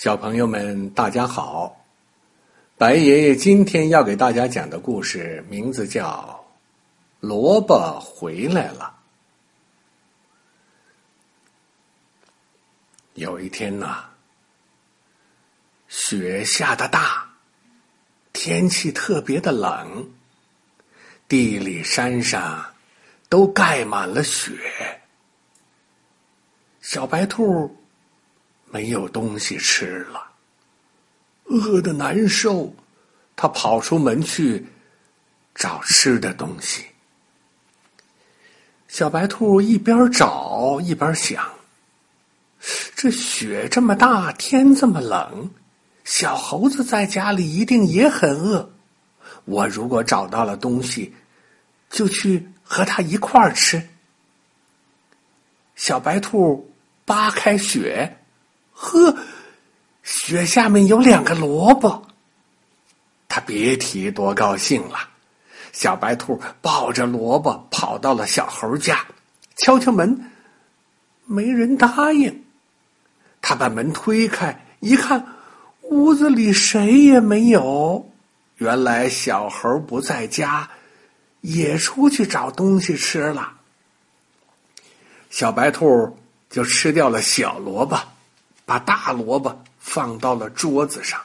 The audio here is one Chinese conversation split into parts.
小朋友们，大家好！白爷爷今天要给大家讲的故事名字叫《萝卜回来了》。有一天呐，雪下的大，天气特别的冷，地里山上都盖满了雪，小白兔。没有东西吃了，饿的难受，他跑出门去找吃的东西。小白兔一边找一边想：这雪这么大，天这么冷，小猴子在家里一定也很饿。我如果找到了东西，就去和他一块儿吃。小白兔扒开雪。呵，雪下面有两个萝卜，他别提多高兴了。小白兔抱着萝卜跑到了小猴家，敲敲门，没人答应。他把门推开，一看，屋子里谁也没有。原来小猴不在家，也出去找东西吃了。小白兔就吃掉了小萝卜。把大萝卜放到了桌子上。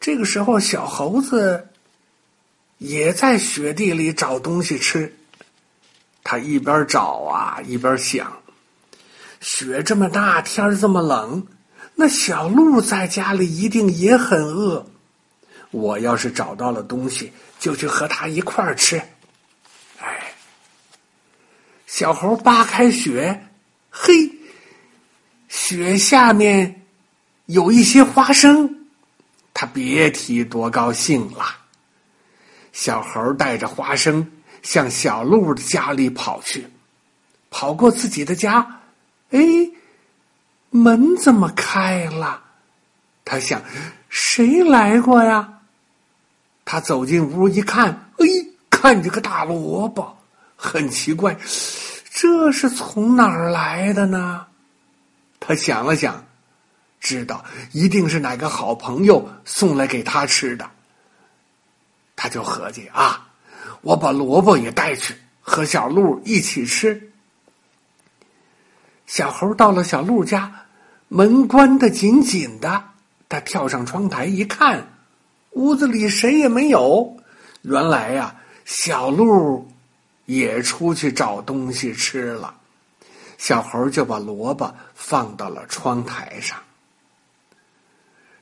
这个时候，小猴子也在雪地里找东西吃。他一边找啊，一边想：雪这么大，天这么冷，那小鹿在家里一定也很饿。我要是找到了东西，就去和它一块儿吃。哎，小猴扒开雪，嘿。雪下面有一些花生，他别提多高兴了。小猴带着花生向小鹿的家里跑去，跑过自己的家，哎，门怎么开了？他想，谁来过呀？他走进屋一看，哎，看见个大萝卜，很奇怪，这是从哪儿来的呢？他想了想，知道一定是哪个好朋友送来给他吃的。他就合计啊，我把萝卜也带去，和小鹿一起吃。小猴到了小鹿家，门关的紧紧的。他跳上窗台一看，屋子里谁也没有。原来呀，小鹿也出去找东西吃了。小猴就把萝卜放到了窗台上。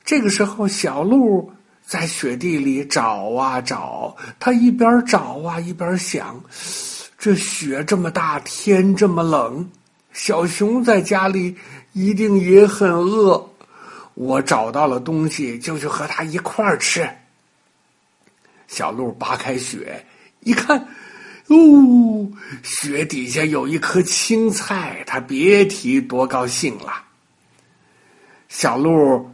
这个时候，小鹿在雪地里找啊找，他一边找啊一边想：这雪这么大，天这么冷，小熊在家里一定也很饿。我找到了东西，就去和他一块儿吃。小鹿扒开雪，一看。哦，雪底下有一颗青菜，他别提多高兴了。小鹿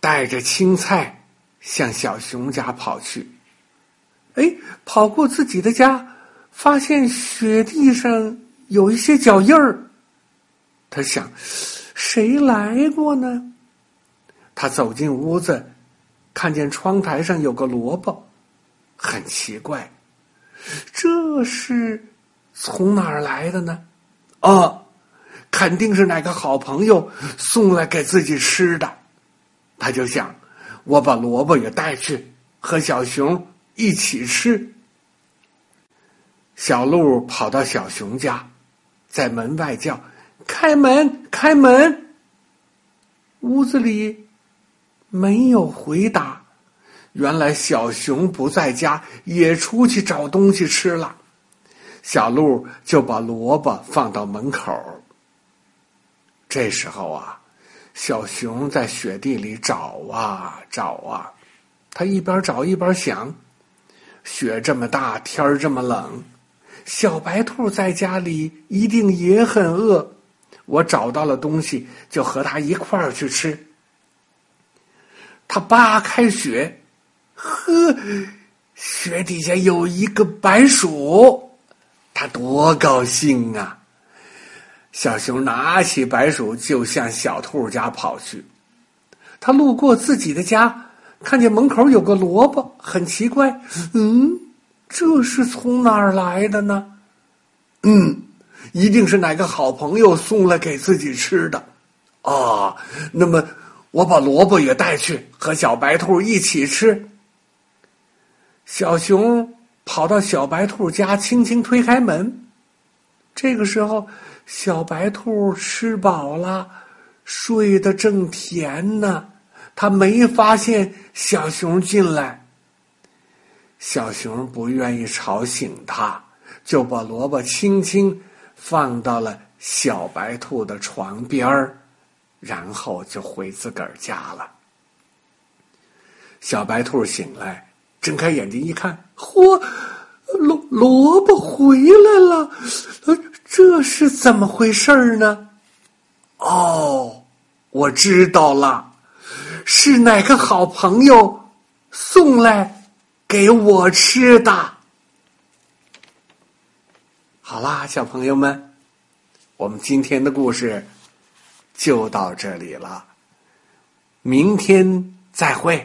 带着青菜向小熊家跑去，哎，跑过自己的家，发现雪地上有一些脚印儿。他想，谁来过呢？他走进屋子，看见窗台上有个萝卜，很奇怪。这是从哪儿来的呢？啊，肯定是哪个好朋友送来给自己吃的。他就想，我把萝卜也带去，和小熊一起吃。小鹿跑到小熊家，在门外叫：“开门，开门！”屋子里没有回答。原来小熊不在家，也出去找东西吃了。小鹿就把萝卜放到门口。这时候啊，小熊在雪地里找啊找啊，他一边找一边想：雪这么大，天这么冷，小白兔在家里一定也很饿。我找到了东西，就和他一块儿去吃。他扒开雪。呵，雪底下有一个白鼠，他多高兴啊！小熊拿起白薯就向小兔家跑去。他路过自己的家，看见门口有个萝卜，很奇怪，嗯，这是从哪儿来的呢？嗯，一定是哪个好朋友送来给自己吃的。啊，那么我把萝卜也带去，和小白兔一起吃。小熊跑到小白兔家，轻轻推开门。这个时候，小白兔吃饱了，睡得正甜呢。他没发现小熊进来。小熊不愿意吵醒他，就把萝卜轻轻放到了小白兔的床边儿，然后就回自个儿家了。小白兔醒来，睁开眼睛一看，嚯！萝萝卜回来了，这是怎么回事儿呢？哦，我知道了，是哪个好朋友送来给我吃的。好啦，小朋友们，我们今天的故事就到这里了，明天再会。